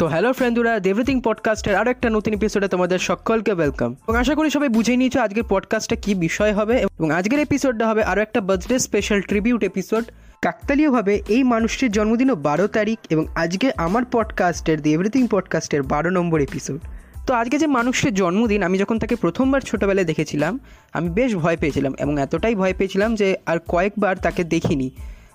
তো hello ফ্রেন্ডুরা everything পডকাস্টের আরও একটা নতুন এপিসোডে তোমাদের সকলকে ওয়েলকাম এবং আশা করি সবাই বুঝে নিয়েছো আজকের পডকাস্টটা কি বিষয় হবে, এবং আজকের এপিসোডটা হবে আরও একটা বার্থডে স্পেশাল ট্রিবিউট এপিসোড কাকতালীয়ভাবে এই মানুষটির জন্মদিনও বারো তারিখ, এবং আজকে আমার পডকাস্টের দি এভরিথিং পডকাস্টের বারো নম্বর এপিসোড তো আজকে যে মানুষটির জন্মদিন, আমি যখন তাকে প্রথমবার ছোটোবেলায় দেখেছিলাম, আমি বেশ ভয় পেয়েছিলাম, এবং এতটাই ভয় পেয়েছিলাম যে আর কয়েকবার তাকে দেখিনি।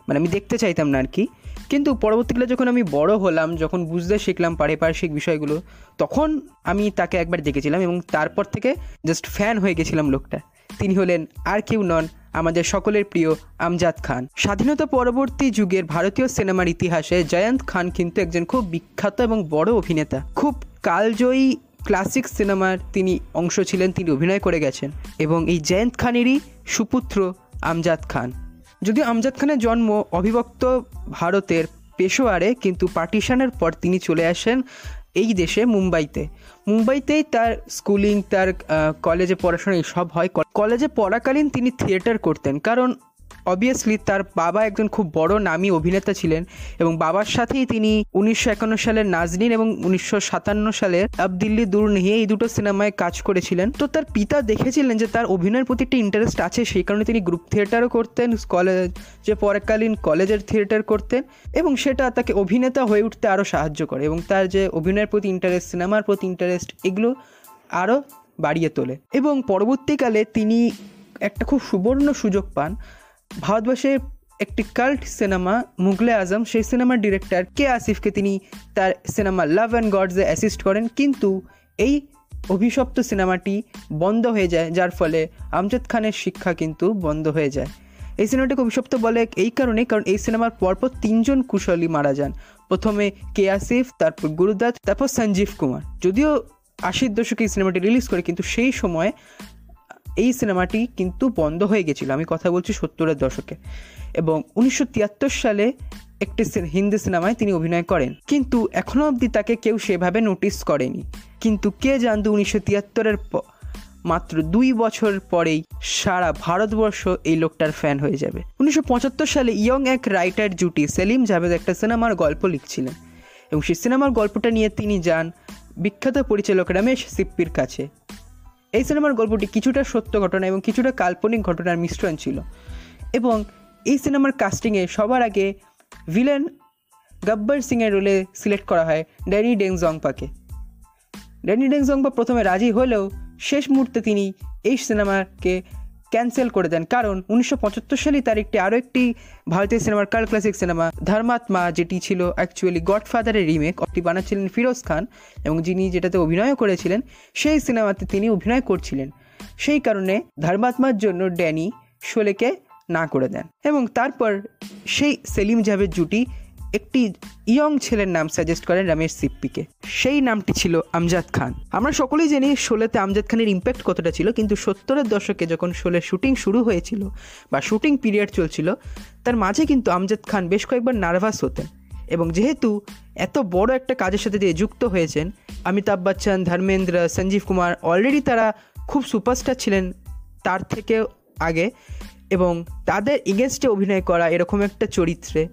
মানে আমি দেখতে চাইতাম না আর কি। কিন্তু পরবর্তীকালে যখন আমি বড় হলাম, যখন বুঝতে শিখলাম পারিপার্শ্বিক বিষয়গুলো, তখন আমি তাকে একবার দেখেছিলাম এবং তারপর থেকে জাস্ট ফ্যান হয়ে গেছিলাম লোকটা। তিনি হলেন আর কেউ নন, আমাদের সকলের প্রিয় আমজাদ খান। স্বাধীনতা পরবর্তী যুগের ভারতীয় সিনেমার ইতিহাসে জয়ন্ত খান কিন্তু একজন খুব বিখ্যাত এবং বড় অভিনেতা। খুব কালজয়ী ক্লাসিক সিনেমার তিনি অংশ ছিলেন, তিনি অভিনয় করে গেছেন এবং এই জয়ন্ত খানেরই সুপুত্র আমজাদ খান। যদিও আমজাদ খানের জন্ম অবিভক্ত ভারতের পেশোয়ারে কিন্তু পার্টিশনের পর তিনি চলে আসেন এই দেশে, মুম্বাইতে। মুম্বাইতেই তার স্কুলিং, তার কলেজে পড়াশোনা সব হয়। কলেজে পড়াকালীন তিনি থিয়েটার করতেন। কারণ অবভিয়াসলি তার বাবা একজন খুব বড় নামী অভিনেতা ছিলেন এবং বাবার সাথেই তিনি উনিশশো একান্ন সালের নাজনীন এবং উনিশশো সাতান্ন সালের আব দিল্লি দূর নিয়ে এই দুটো সিনেমায় কাজ করেছিলেন। তো তার পিতা দেখেছিলেন যে তার অভিনয়ের প্রতি একটি ইন্টারেস্ট আছে, সেই কারণে তিনি গ্রুপ থিয়েটারও করতেন কলেজ যে পরকালীন কলেজের থিয়েটার করতেন এবং সেটা তাকে অভিনেতা হয়ে উঠতে আরও সাহায্য করে এবং তার যে অভিনয়ের প্রতি ইন্টারেস্ট সিনেমার প্রতি ইন্টারেস্ট এগুলো আরও বাড়িয়ে তোলে। এবং পরবর্তীকালে তিনি একটা খুব সুবর্ণ সুযোগ পান ভারতবর্ষের একটি কাল্ট সিনেমা মুঘলে আজম, সেই সিনেমার ডিরেক্টর কে আসিফকে তিনি তার সিনেমা লাভ অ্যান্ড গডসে অ্যাসিস্ট করেন। কিন্তু এই অভিশপ্ত সিনেমাটি বন্ধ হয়ে যায়, যার ফলে আমজাদ খানের শিক্ষা কিন্তু বন্ধ হয়ে যায়। এই সিনেমাটিকে অভিশপ্ত বলে এই কারণে কারণ এই সিনেমার পরপর তিনজন কুশলী মারা যান। প্রথমে কে আসিফ, তারপর গুরুদাত তারপর সঞ্জীব কুমার। যদিও আশির দশকে এই সিনেমাটি রিলিজ করে, কিন্তু সেই সময় এই সিনেমাটি কিন্তু বন্ধ হয়ে গেছিল। আমি কথা বলছি সত্তরের দশকে। এবং উনিশশো তিয়াত্তর সালে একটি হিন্দি সিনেমায় তিনি অভিনয় করেন। কিন্তু এখনও অবধি তাকে কেউ সেভাবে নোটিস করেনি। কিন্তু কে জানতো উনিশশো তিয়াত্তরের মাত্র দুই বছর পরেই সারা ভারতবর্ষ এই লোকটার ফ্যান হয়ে যাবে। উনিশশো পঁচাত্তর সালে ইয়ং এক রাইটার জুটি সেলিম জাভেদ একটা সিনেমার গল্প লিখছিলেন। এবং সেই সিনেমার গল্পটা নিয়ে তিনি যান বিখ্যাত পরিচালক রমেশ সিপ্পির কাছে। এই সিনেমার গল্পটি কিছুটা সত্য ঘটনা এবং কিছুটা কাল্পনিক ঘটনার মিশ্রণ ছিল। এবং এই সিনেমার কাস্টিংয়ে সবার আগে ভিলেন গব্বর সিংয়ের রোলে সিলেক্ট করা হয় ড্যানি ডেংজংপাকে। ড্যানি ডেংজংপা প্রথমে রাজি হলেও শেষ মুহূর্তে তিনি এই সিনেমাকে ক্যান্সেল করে দেন। কারণ উনিশশো পঁচাত্তর সালে তার একটি আরও একটি ভারতীয় সিনেমার কাল ক্লাসিক সিনেমা, ধর্মাত্মা, যেটি ছিল অ্যাকচুয়ালি গডফাদারের রিমেক অটি বানাচ্ছিলেন ফিরোজ খান এবং যিনি যেটাতে অভিনয়ও করেছিলেন, সেই সিনেমাতে তিনি অভিনয় করছিলেন। সেই কারণে ধর্মাত্মার জন্য ড্যানি শোলেকে না করে দেন। এবং তারপর সেই সেলিম জাভেদ জুটি একটি ইয়ং ছেলের নাম সাজেস্ট করেন রমেশ সিপ্পিকে। সেই নামটি ছিল আমজাদ খান। আমরা সকলেই জানি শোলেতে আমজাদ খানের ইম্প্যাক্ট কতটা ছিল, কিন্তু সত্তরের দশকে যখন শোলের শুটিং শুরু হয়েছিল বা শুটিং পিরিয়ড চলছিল, তার মাঝে কিন্তু আমজাদ খান বেশ কয়েকবার নার্ভাস হতেন। এবং যেহেতু এত বড় একটা কাজের সাথে দিয়ে যুক্ত হয়েছেন, অমিতাভ বচ্চন, ধর্মেন্দ্র, সঞ্জীব কুমার অলরেডি তারা খুব সুপারস্টার ছিলেন তার থেকে আগে। এবং তাদের এগেনস্টে অভিনয় করা এরকম একটা চরিত্রে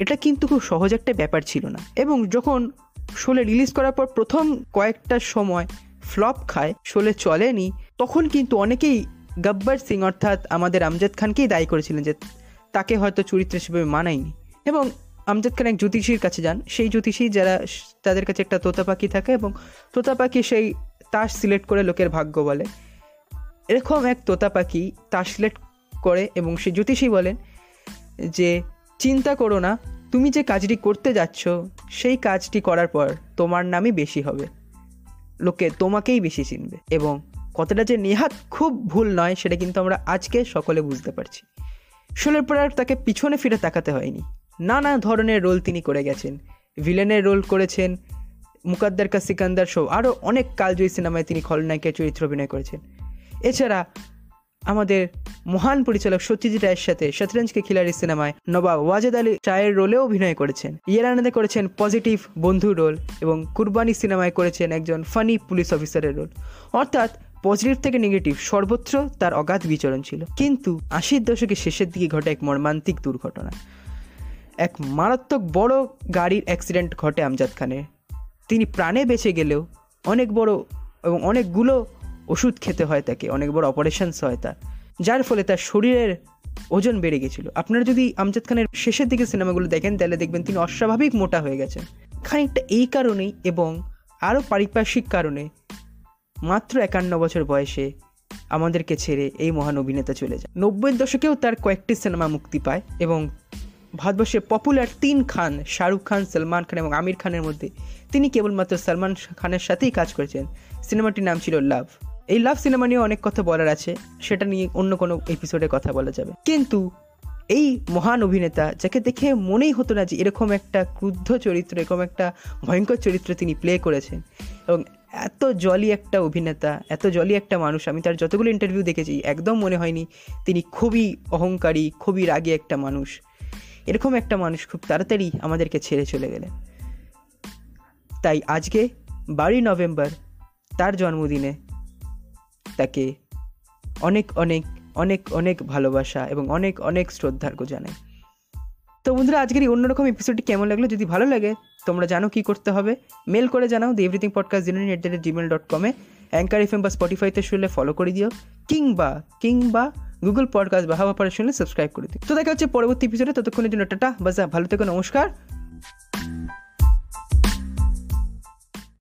এটা কিন্তু খুব সহজ একটা ব্যাপার ছিল না। এবং যখন শোলে রিলিজ করার পর প্রথম কয়েকটা সময় ফ্লপ খায়, শোলে চলেনি, তখন কিন্তু অনেকেই গব্বর সিং অর্থাৎ আমাদের আমজাদ খানকেই দায়ী করেছিলেন যে তাকে হয়তো চরিত্র হিসেবে মানায়নি। এবং আমজাদ খান এক জ্যোতিষীর কাছে যান। সেই জ্যোতিষী যারা তাদের কাছে একটা তোতা পাখি থাকে এবং তোতা পাখি সেই তাস সিলেক্ট করে লোকের ভাগ্য বলে। এরকম এক তোতা পাখি তাস সিলেক্ট করে এবং সেই জ্যোতিষী বলেন যে, চিন্তা করো না তুমি যে কাজটি করতে যাচ্ছ, সেই কাজটি করার পর তোমার নামই বেশি হবে। লোকে তোমাকেই বেশি চিনবে এবং কতটা যে নেহাত খুব ভুল নয়, সেটা কিন্তু আমরা আজকে সকলে বুঝতে পারছি। শোলের পর আর তাকে পিছনে ফিরে তাকাতে হয়নি। নানা ধরনের রোল তিনি করে গেছেন। ভিলেনের রোল করেছেন। মুকাদ্দার কা সিকান্দার শো আরও অনেক কালজয়ী সিনেমায় তিনি খলনায়কের চরিত্র অভিনয় করেছেন। এছাড়া আমাদের মহান পরিচালক সত্যজিৎ রায়ের সাথে শতরঞ্জকে খিলাড়ি সিনেমায় নবাব ওয়াজেদ আলী চায়ের রোলেও অভিনয় করেছেন। ইয়ারানাদে করেছেন পজিটিভ বন্ধু রোল এবং কুরবানি সিনেমায় করেছেন একজন ফানি পুলিশ অফিসারের রোল। অর্থাৎ পজিটিভ থেকে নেগেটিভ সর্বত্র তার অগাধ বিচরণ ছিল। কিন্তু আশির দশকের শেষের দিকে ঘটে এক মর্মান্তিক দুর্ঘটনা। এক মারাত্মক বড় গাড়ির অ্যাক্সিডেন্ট ঘটে আমজাদ খানের। তিনি প্রাণে বেঁচে গেলেও অনেক বড় এবং অনেকগুলো ওষুধ খেতে হয় তাকে, অনেক বড় অপারেশনস হয় তার। যার ফলে তার শরীরের ওজন বেড়ে গেছিল। আপনারা যদি আমজাদ খানের শেষের দিকে সিনেমাগুলো দেখেন, তাহলে দেখবেন তিনি অস্বাভাবিক মোটা হয়ে গেছেন। খানিকটা এই কারণেই এবং আরও পারিপার্শ্বিক কারণে মাত্র একান্ন বছর বয়সে আমাদেরকে ছেড়ে এই মহান অভিনেতা চলে যায় নব্বইয়ের দশকেও তার কয়েকটি সিনেমা মুক্তি পায় এবং ভারতবর্ষের পপুলার তিন খান, শাহরুখ খান, সলমান খান এবং আমির খানের মধ্যে তিনি কেবলমাত্র সলমান খানের সাথেই কাজ করেছেন। সিনেমাটির নাম ছিল লাভ এই লাভ সিনেমা নিয়ে অনেক কথা বলার আছে, সেটা নিয়ে অন্য কোনো এপিসোডে কথা বলা যাবে। কিন্তু এই মহান অভিনেতা, যাকে দেখে মনেই হতো না যে এরকম একটা ক্রুদ্ধ চরিত্র, এরকম একটা ভয়ঙ্কর চরিত্র তিনি প্লে করেছেন এবং এত জলি একটা অভিনেতা, এত জলি একটা মানুষ, আমি তার যতগুলো ইন্টারভিউ দেখেছি, একদম মনে হয়নি তিনি খুবই অহংকারী, খুবই রাগী একটা মানুষ। এরকম একটা মানুষ খুব তাড়াতাড়ি আমাদেরকে ছেড়ে চলে গেলেন। তাই আজকে বারোই নভেম্বর, তার জন্মদিনে তাকে অনেক অনেক অনেক অনেক ভালোবাসা এবং অনেক অনেক শ্রদ্ধার্ঘ্য জানাই। তো বন্ধুরা, আজকের এই অন্যরকম এপিসোডটি কেমন লাগল? যদি ভালো লাগে, তোমরা জানো কি করতে হবে। মেল করে জানাও the everything podcast zero at the Gmail dot কমে অ্যাঙ্কার এফ এম বা স্পটিফাইতে শুনলে ফলো করে দিও। কিংবা কিংবা গুগল পডকাস্ট বা হাওয়া পরে শুনলে সাবস্ক্রাইব করে দিও। তো দেখা হচ্ছে পরবর্তী এপিসোডে ততক্ষণের জন্য টাটা বাজা ভালো থেকো, নমস্কার।